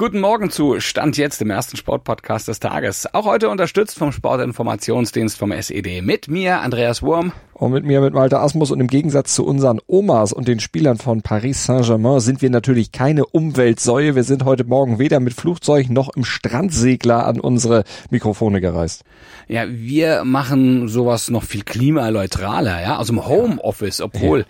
Guten Morgen zu Stand jetzt im ersten Sportpodcast des Tages. Auch heute unterstützt vom Sportinformationsdienst vom SED. Mit mir, Andreas Wurm. Und mit mir, mit Malte Asmus. Und im Gegensatz zu unseren Omas und den Spielern von Paris Saint-Germain sind wir natürlich keine Umweltsäue. Wir sind heute Morgen weder mit Flugzeug noch im Strandsegler an unsere Mikrofone gereist. Ja, wir machen sowas noch viel klimaneutraler, ja, aus dem Homeoffice, obwohl... Ja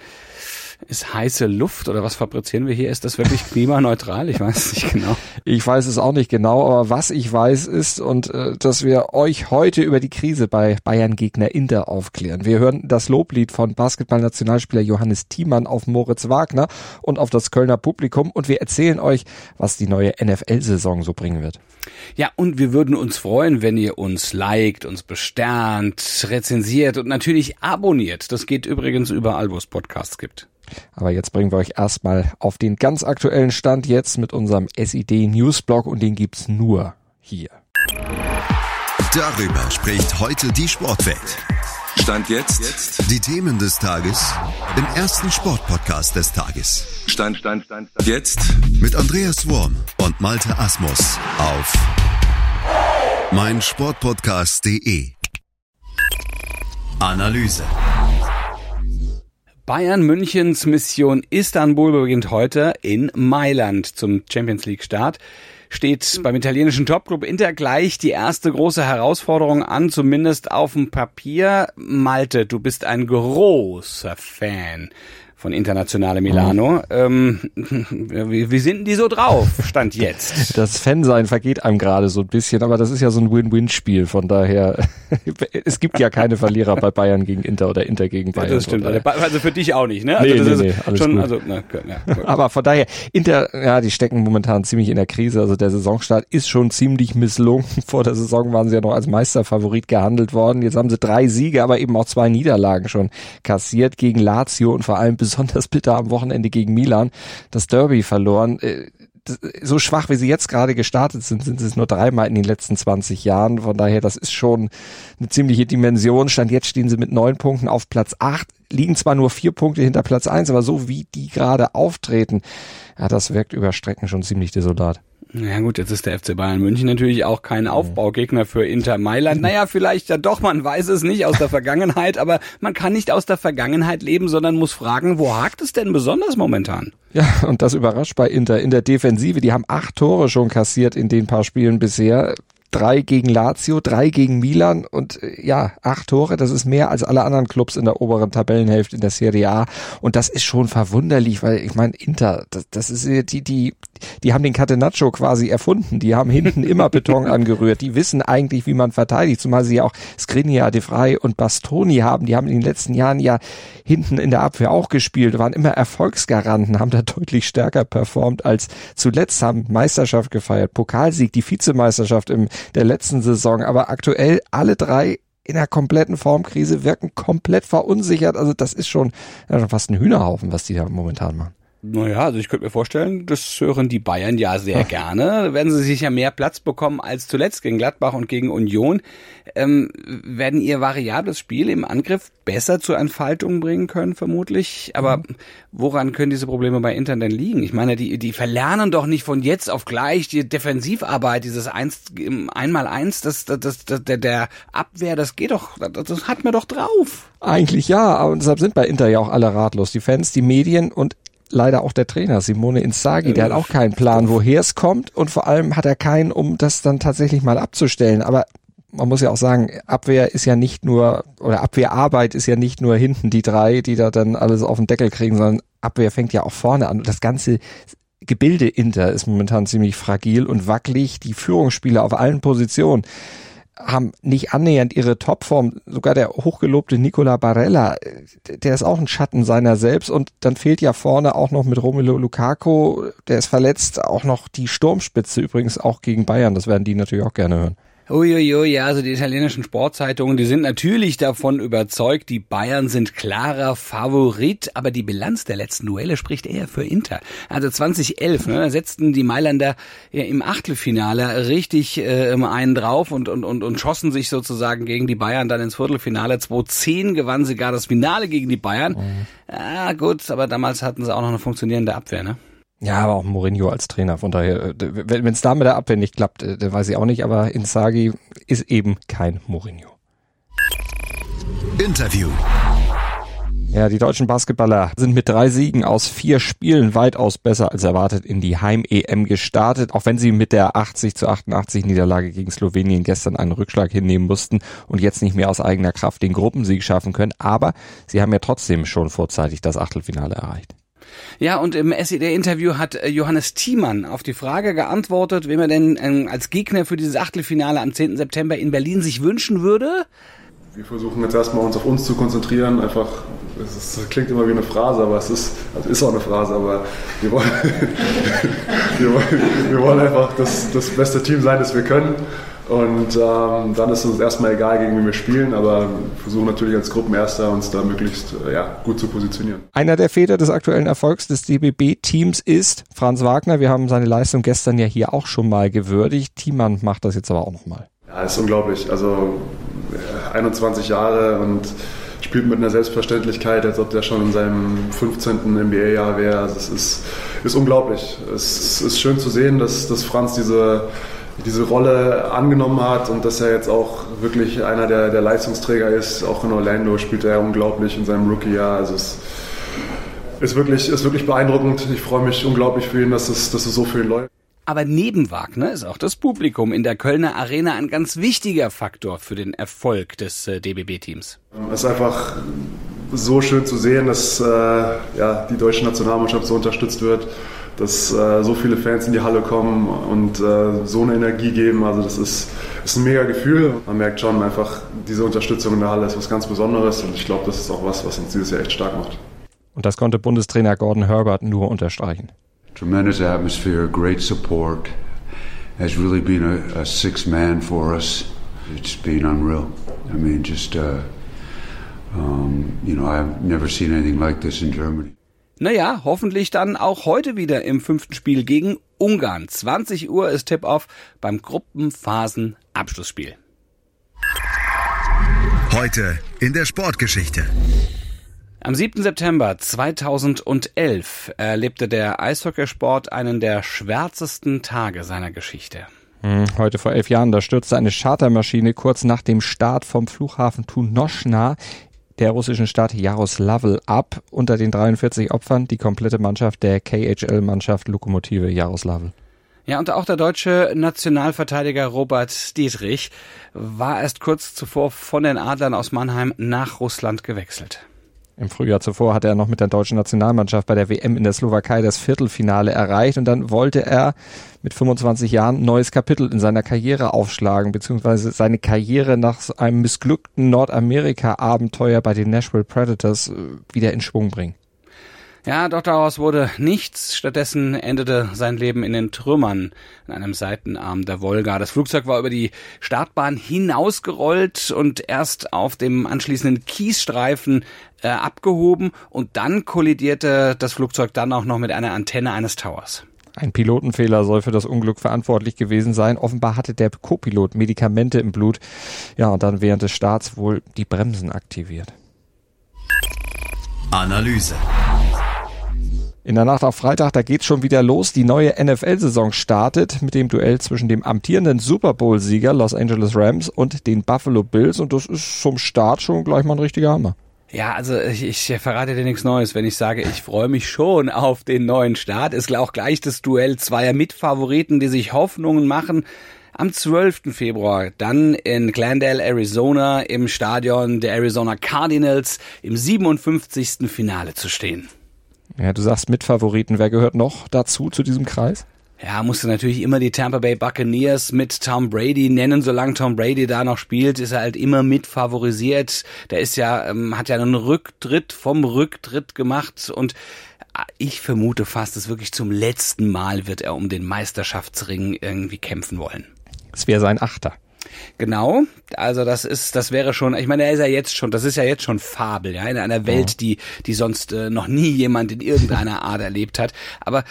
ist heiße Luft oder was fabrizieren wir hier? Ist das wirklich klimaneutral? Ich weiß es nicht genau. Ich weiß es auch nicht genau, aber was ich weiß ist und äh, dass wir euch heute über die Krise bei Bayern Gegner Inter aufklären. Wir hören das Loblied von Basketballnationalspieler Johannes Thiemann auf Moritz Wagner und auf das Kölner Publikum und wir erzählen euch, was die neue NFL-Saison so bringen wird. Ja, und wir würden uns freuen, wenn ihr uns liked, uns besternt, rezensiert und natürlich abonniert. Das geht übrigens überall, wo es Podcasts gibt. Aber jetzt bringen wir euch erstmal auf den ganz aktuellen Stand jetzt mit unserem SID Newsblog und den gibt's nur hier. Darüber spricht heute die Sportwelt. Stand jetzt. Die Themen des Tages im ersten Sportpodcast des Tages. Stand, Stand, Stand, Stand. Jetzt. Mit Andreas Worm und Malte Asmus auf meinsportpodcast.de. Analyse. Bayern Münchens Mission Istanbul beginnt heute in Mailand zum Champions League Start. Steht beim italienischen Topclub Inter gleich die erste große Herausforderung an, zumindest auf dem Papier. Malte, du bist ein großer Fan von Internationale Milano. Ähm, wie, wie sind die so drauf, Stand jetzt? Das Fansein vergeht einem gerade so ein bisschen, aber das ist ja so ein Win-Win-Spiel. Von daher, es gibt ja keine Verlierer bei Bayern gegen Inter oder Inter gegen Bayern. Das stimmt. Also für dich auch nicht, ne? Also nee, das nee, nee, alles schon, gut. Also, na, ja, aber von daher, Inter, ja, die stecken momentan ziemlich in der Krise. Also der Saisonstart ist schon ziemlich misslungen. Vor der Saison waren sie ja noch als Meisterfavorit gehandelt worden. Jetzt haben sie drei Siege, aber eben auch zwei Niederlagen schon kassiert gegen Lazio und vor allem besonders bitter am Wochenende gegen Milan das Derby verloren. Äh, so schwach wie sie jetzt gerade gestartet sind, sind sie es nur dreimal in den letzten 20 Jahren. Von daher, das ist schon eine ziemliche Dimension. Stand jetzt stehen sie mit neun Punkten auf Platz acht, liegen zwar nur vier Punkte hinter Platz eins, aber so wie die gerade auftreten, ja, das wirkt über Strecken schon ziemlich desolat. Ja gut, jetzt ist der FC Bayern München natürlich auch kein Aufbaugegner für Inter Mailand. Naja, vielleicht ja doch, man weiß es nicht aus der Vergangenheit, aber man kann nicht aus der Vergangenheit leben, sondern muss fragen, wo hakt es denn besonders momentan? Ja, und das überrascht bei Inter. In der Defensive, die haben acht Tore schon kassiert in den paar Spielen bisher drei gegen Lazio, drei gegen Milan und äh, ja, acht Tore, das ist mehr als alle anderen Clubs in der oberen Tabellenhälfte in der Serie A. Und das ist schon verwunderlich, weil ich meine, Inter, das, das ist die, die, die haben den Catenaccio quasi erfunden, die haben hinten immer Beton angerührt, die wissen eigentlich, wie man verteidigt, zumal sie ja auch Skriniar, De Vrij und Bastoni haben, die haben in den letzten Jahren ja hinten in der Abwehr auch gespielt, waren immer Erfolgsgaranten, haben da deutlich stärker performt als zuletzt, haben Meisterschaft gefeiert, Pokalsieg, die Vizemeisterschaft im der letzten Saison. Aber aktuell alle drei in einer kompletten Formkrise wirken komplett verunsichert. Also das ist schon, ja, schon fast ein Hühnerhaufen, was die da momentan machen. Naja, also ich könnte mir vorstellen, das hören die Bayern ja sehr gerne. Da werden sie sicher mehr Platz bekommen als zuletzt gegen Gladbach und gegen Union. Ähm, werden ihr variables Spiel im Angriff besser zur Entfaltung bringen können, vermutlich. Aber mhm. woran können diese Probleme bei Intern denn liegen? Ich meine, die, die verlernen doch nicht von jetzt auf gleich die Defensivarbeit, dieses eins, einmal eins, das, das, das, das der, der Abwehr, das geht doch, das, das hat mir doch drauf. Eigentlich ja, aber deshalb sind bei Inter ja auch alle ratlos. Die Fans, die Medien und leider auch der Trainer Simone Inzaghi, der hat auch keinen Plan, woher es kommt und vor allem hat er keinen, um das dann tatsächlich mal abzustellen. Aber man muss ja auch sagen, Abwehr ist ja nicht nur, oder Abwehrarbeit ist ja nicht nur hinten die drei, die da dann alles auf den Deckel kriegen, sondern Abwehr fängt ja auch vorne an. Und das ganze Gebilde Inter ist momentan ziemlich fragil und wackelig. Die Führungsspieler auf allen Positionen haben nicht annähernd ihre Topform. Sogar der hochgelobte Nicola Barella, der ist auch ein Schatten seiner selbst. Und dann fehlt ja vorne auch noch mit Romelu Lukaku, der ist verletzt, auch noch die Sturmspitze übrigens auch gegen Bayern. Das werden die natürlich auch gerne hören. Uiuiui, ja, also die italienischen Sportzeitungen, die sind natürlich davon überzeugt, die Bayern sind klarer Favorit, aber die Bilanz der letzten Duelle spricht eher für Inter. Also 2011 ne, setzten die Mailänder ja im Achtelfinale richtig äh, einen drauf und, und, und, und schossen sich sozusagen gegen die Bayern dann ins Viertelfinale. 2010 gewannen sie gar das Finale gegen die Bayern. Mhm. Ja gut, aber damals hatten sie auch noch eine funktionierende Abwehr, ne? Ja, aber auch Mourinho als Trainer. Von daher, äh, wenn es da mit der Abwehr nicht klappt, äh, dann weiß ich auch nicht. Aber Inzaghi ist eben kein Mourinho. Interview. Ja, die deutschen Basketballer sind mit drei Siegen aus vier Spielen weitaus besser als erwartet in die Heim-EM gestartet, auch wenn sie mit der 80 zu 88 Niederlage gegen Slowenien gestern einen Rückschlag hinnehmen mussten und jetzt nicht mehr aus eigener Kraft den Gruppensieg schaffen können. Aber sie haben ja trotzdem schon vorzeitig das Achtelfinale erreicht. Ja, und im SED-Interview hat äh, Johannes Thiemann auf die Frage geantwortet, wen er denn ähm, als Gegner für dieses Achtelfinale am 10. September in Berlin sich wünschen würde. Wir versuchen jetzt erstmal uns auf uns zu konzentrieren, einfach, es ist, klingt immer wie eine Phrase, aber es ist, also ist auch eine Phrase, aber wir wollen, wir wollen, wir wollen einfach das, das beste Team sein, das wir können. Und ähm, dann ist uns erstmal egal, gegen wen wir spielen, aber versuchen natürlich als Gruppenerster uns da möglichst äh, ja, gut zu positionieren. Einer der Väter des aktuellen Erfolgs des DBB-Teams ist Franz Wagner. Wir haben seine Leistung gestern ja hier auch schon mal gewürdigt. Thiemann macht das jetzt aber auch nochmal. Ja, ist unglaublich. Also 21 Jahre und spielt mit einer Selbstverständlichkeit, als ob der schon in seinem 15. NBA-Jahr wäre. Also es ist, ist unglaublich. Es ist schön zu sehen, dass, dass Franz diese, diese Rolle angenommen hat und dass er jetzt auch wirklich einer der, der Leistungsträger ist. Auch in Orlando spielt er unglaublich in seinem Rookie-Jahr. Also es ist wirklich, ist wirklich beeindruckend. Ich freue mich unglaublich für ihn, dass es, dass es so für ihn läuft. Aber neben Wagner ist auch das Publikum in der Kölner Arena ein ganz wichtiger Faktor für den Erfolg des äh, DBB-Teams. Es ist einfach so schön zu sehen, dass äh, ja, die deutsche Nationalmannschaft so unterstützt wird, dass äh, so viele Fans in die Halle kommen und äh, so eine Energie geben. Also das ist, ist ein mega Gefühl. Man merkt schon einfach, diese Unterstützung in der Halle ist was ganz Besonderes und ich glaube, das ist auch was, was uns dieses Jahr echt stark macht. Und das konnte Bundestrainer Gordon Herbert nur unterstreichen. tremendous atmosphere, great support. Has really been a, a six man for us. It's been unreal. I mean, just, uh, um, you know, I've never seen anything like this in Germany. Naja, hoffentlich dann auch heute wieder im fünften Spiel gegen Ungarn. 20 Uhr ist Tip-Off beim Gruppenphasen-Abschlussspiel. Heute in der Sportgeschichte. Am 7. September 2011 erlebte der Eishockeysport einen der schwärzesten Tage seiner Geschichte. Hm, heute vor elf Jahren, da stürzte eine Chartermaschine kurz nach dem Start vom Flughafen Tunoschna der russischen Stadt Jaroslavl ab. Unter den 43 Opfern die komplette Mannschaft der KHL-Mannschaft Lokomotive Jaroslavl. Ja, und auch der deutsche Nationalverteidiger Robert Dietrich war erst kurz zuvor von den Adlern aus Mannheim nach Russland gewechselt. Im Frühjahr zuvor hatte er noch mit der deutschen Nationalmannschaft bei der WM in der Slowakei das Viertelfinale erreicht und dann wollte er mit 25 Jahren neues Kapitel in seiner Karriere aufschlagen, beziehungsweise seine Karriere nach einem missglückten Nordamerika-Abenteuer bei den Nashville Predators äh, wieder in Schwung bringen. Ja, doch daraus wurde nichts. Stattdessen endete sein Leben in den Trümmern in einem Seitenarm der Wolga. Das Flugzeug war über die Startbahn hinausgerollt und erst auf dem anschließenden Kiesstreifen äh, abgehoben und dann kollidierte das Flugzeug dann auch noch mit einer Antenne eines Towers. Ein Pilotenfehler soll für das Unglück verantwortlich gewesen sein. Offenbar hatte der Co-Pilot Medikamente im Blut. Ja, und dann während des Starts wohl die Bremsen aktiviert. Analyse. In der Nacht auf Freitag, da geht's schon wieder los. Die neue NFL-Saison startet mit dem Duell zwischen dem amtierenden Super Bowl-Sieger Los Angeles Rams und den Buffalo Bills. Und das ist zum Start schon gleich mal ein richtiger Hammer. Ja, also ich, ich verrate dir nichts Neues, wenn ich sage, ich freue mich schon auf den neuen Start. Ist auch gleich das Duell zweier Mitfavoriten, die sich Hoffnungen machen. Am 12. Februar dann in Glendale, Arizona im Stadion der Arizona Cardinals im 57. Finale zu stehen. Ja, du sagst Mitfavoriten. Wer gehört noch dazu, zu diesem Kreis? Ja, musste natürlich immer die Tampa Bay Buccaneers mit Tom Brady nennen. Solange Tom Brady da noch spielt, ist er halt immer mit favorisiert. Der ist ja, ähm, hat ja einen Rücktritt vom Rücktritt gemacht und ah, ich vermute fast, dass wirklich zum letzten Mal wird er um den Meisterschaftsring irgendwie kämpfen wollen. Es wäre sein Achter. Genau, also das ist, das wäre schon, ich meine, er ist ja jetzt schon, das ist ja jetzt schon Fabel, ja, in einer Welt, die, die sonst äh, noch nie jemand in irgendeiner Art erlebt hat. Aber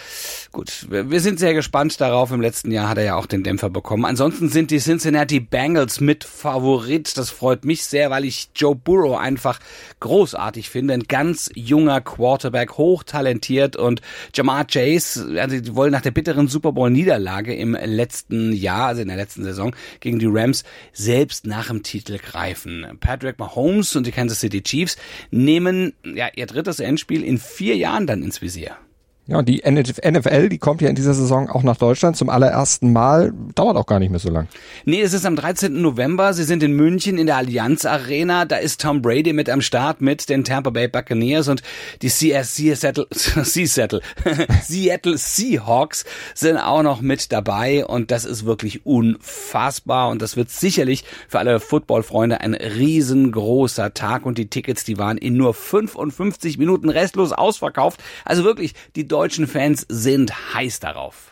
gut, wir, wir sind sehr gespannt darauf. Im letzten Jahr hat er ja auch den Dämpfer bekommen. Ansonsten sind die Cincinnati Bengals mit Favorit. Das freut mich sehr, weil ich Joe Burrow einfach großartig finde. Ein ganz junger Quarterback, hochtalentiert und Jamar Chase, also die wollen nach der bitteren Super Bowl Niederlage im letzten Jahr, also in der letzten Saison gegen die Rams selbst nach dem Titel greifen. Patrick Mahomes und die Kansas City Chiefs nehmen ja ihr drittes Endspiel in vier Jahren dann ins Visier. Ja, die NFL, die kommt ja in dieser Saison auch nach Deutschland zum allerersten Mal. Dauert auch gar nicht mehr so lang. Nee, es ist am 13. November. Sie sind in München in der Allianz Arena. Da ist Tom Brady mit am Start mit den Tampa Bay Buccaneers und die Seattle, Seattle, Seattle Seahawks sind auch noch mit dabei und das ist wirklich unfassbar und das wird sicherlich für alle Footballfreunde ein riesengroßer Tag und die Tickets, die waren in nur 55 Minuten restlos ausverkauft. Also wirklich, die Fans sind heiß darauf.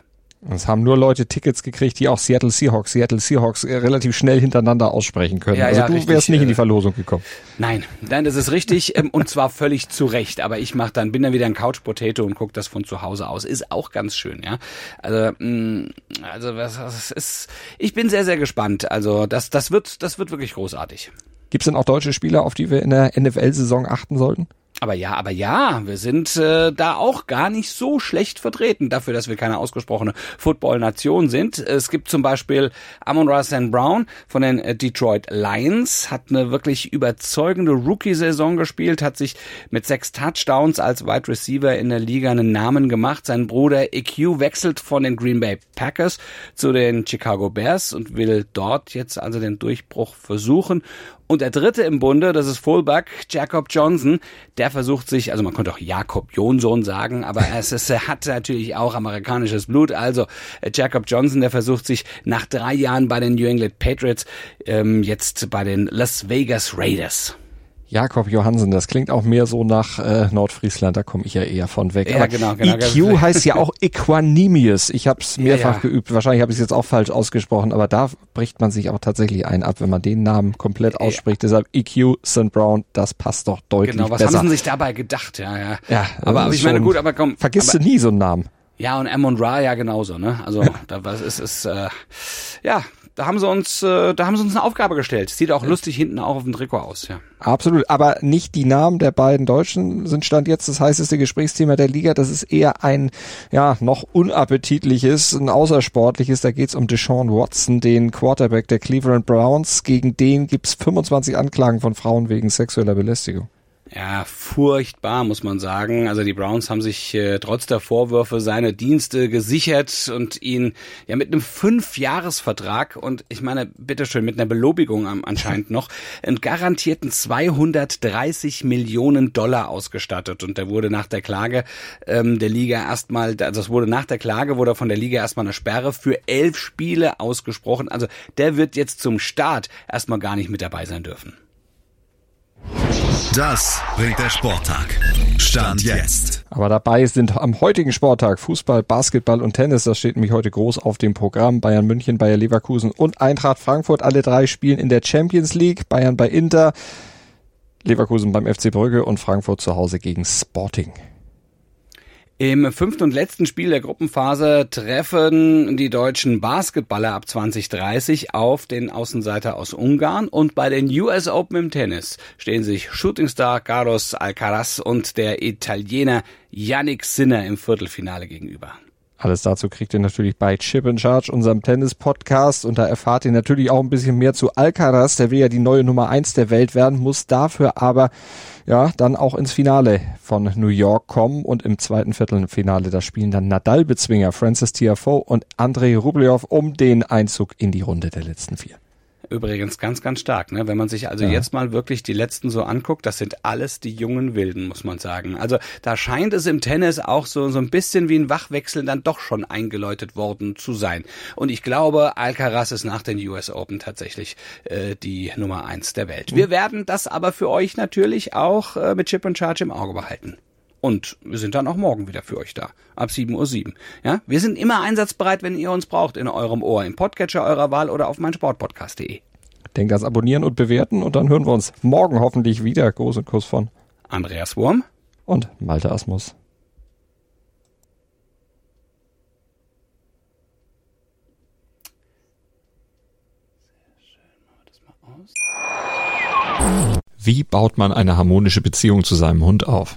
Es haben nur Leute Tickets gekriegt, die auch Seattle Seahawks, Seattle Seahawks äh, relativ schnell hintereinander aussprechen können. Ja, also ja, du richtig, wärst nicht in die äh, Verlosung gekommen. Nein, nein, das ist richtig ähm, und zwar völlig zu Recht. Aber ich mach dann, bin dann wieder ein Couch Potato und guck das von zu Hause aus. Ist auch ganz schön, ja. Also, mh, mm, also was, was ist. Ich bin sehr, sehr gespannt. Also das, das wird, das wird wirklich großartig. Gibt es denn auch deutsche Spieler, auf die wir in der NFL-Saison achten sollten? Aber ja, aber ja, wir sind äh, da auch gar nicht so schlecht vertreten dafür, dass wir keine ausgesprochene Football-Nation sind. Es gibt zum Beispiel Amon Ra. Brown von den äh, Detroit Lions, hat eine wirklich überzeugende Rookie-Saison gespielt, hat sich mit sechs Touchdowns als Wide Receiver in der Liga einen Namen gemacht. Sein Bruder EQ wechselt von den Green Bay Packers zu den Chicago Bears und will dort jetzt also den Durchbruch versuchen. Und der dritte im Bunde, das ist Fullback Jacob Johnson, der versucht sich, also man könnte auch Jakob Johnson sagen, aber es ist, er hat natürlich auch amerikanisches Blut. Also äh, Jacob Johnson, der versucht sich nach drei Jahren bei den New England Patriots ähm, jetzt bei den Las Vegas Raiders. Jakob Johansen, das klingt auch mehr so nach äh, Nordfriesland, da komme ich ja eher von weg. Ja, Aber genau, genau. EQ heißt ja auch Equanimous. Ich habe es mehrfach ja, ja. geübt, wahrscheinlich habe ich es jetzt auch falsch ausgesprochen, aber da bricht man sich auch tatsächlich ein ab, wenn man den Namen komplett ausspricht. Deshalb EQ St. Brown, das passt doch deutlich Genau, was besser. haben sie sich dabei gedacht? Ja, ja. ja aber, aber ich meine, gut, aber komm. Vergisst aber, du nie so einen Namen. Ja, und Amon Ra ja genauso, ne? Also da was ist es äh, ja, da haben sie uns, äh, da haben sie uns eine Aufgabe gestellt. Sieht auch lustig hinten auch auf dem Trikot aus, ja. Absolut, aber nicht die Namen der beiden Deutschen sind Stand jetzt das heißeste Gesprächsthema der Liga. Das ist eher ein, ja, noch unappetitliches, ein außersportliches. Da geht's um Deshaun Watson, den Quarterback der Cleveland Browns. Gegen den gibt's 25 Anklagen von Frauen wegen sexueller Belästigung. Ja, furchtbar, muss man sagen. Also die Browns haben sich äh, trotz der Vorwürfe seine Dienste gesichert und ihn ja mit einem Fünfjahresvertrag und ich meine, bitteschön, mit einer Belobigung anscheinend noch, einen garantierten 230 Millionen Dollar ausgestattet. Und der wurde nach der Klage ähm, der Liga erstmal, also es wurde nach der Klage, wurde von der Liga erstmal eine Sperre für elf Spiele ausgesprochen. Also der wird jetzt zum Start erstmal gar nicht mit dabei sein dürfen. Das bringt der Sporttag. Stand jetzt. Aber dabei sind am heutigen Sporttag Fußball, Basketball und Tennis. Das steht nämlich heute groß auf dem Programm. Bayern München, Bayer Leverkusen und Eintracht Frankfurt. Alle drei spielen in der Champions League. Bayern bei Inter, Leverkusen beim FC Brügge und Frankfurt zu Hause gegen Sporting. Im fünften und letzten Spiel der Gruppenphase treffen die deutschen Basketballer ab 2030 auf den Außenseiter aus Ungarn und bei den US Open im Tennis stehen sich Shootingstar Carlos Alcaraz und der Italiener Yannick Sinner im Viertelfinale gegenüber. Alles dazu kriegt ihr natürlich bei Chip in Charge, unserem Tennis-Podcast. Und da erfahrt ihr natürlich auch ein bisschen mehr zu Alcaraz. Der will ja die neue Nummer eins der Welt werden, muss dafür aber ja dann auch ins Finale von New York kommen. Und im zweiten Viertelfinale, da spielen dann Nadal-Bezwinger Francis Tiafoe und Andrei Rublev um den Einzug in die Runde der letzten vier. Übrigens ganz, ganz stark, ne? Wenn man sich also ja. jetzt mal wirklich die letzten so anguckt, das sind alles die jungen Wilden, muss man sagen. Also da scheint es im Tennis auch so, so ein bisschen wie ein Wachwechsel dann doch schon eingeläutet worden zu sein. Und ich glaube, Alcaraz ist nach den US Open tatsächlich äh, die Nummer eins der Welt. Wir werden das aber für euch natürlich auch äh, mit Chip und Charge im Auge behalten. Und wir sind dann auch morgen wieder für euch da. Ab 7.07 Uhr. Ja, wir sind immer einsatzbereit, wenn ihr uns braucht, in eurem Ohr, im Podcatcher eurer Wahl oder auf meinsportpodcast.de. Denkt ans Abonnieren und Bewerten und dann hören wir uns morgen hoffentlich wieder. Und Kuss von Andreas Wurm und Malte Asmus. Wie baut man eine harmonische Beziehung zu seinem Hund auf?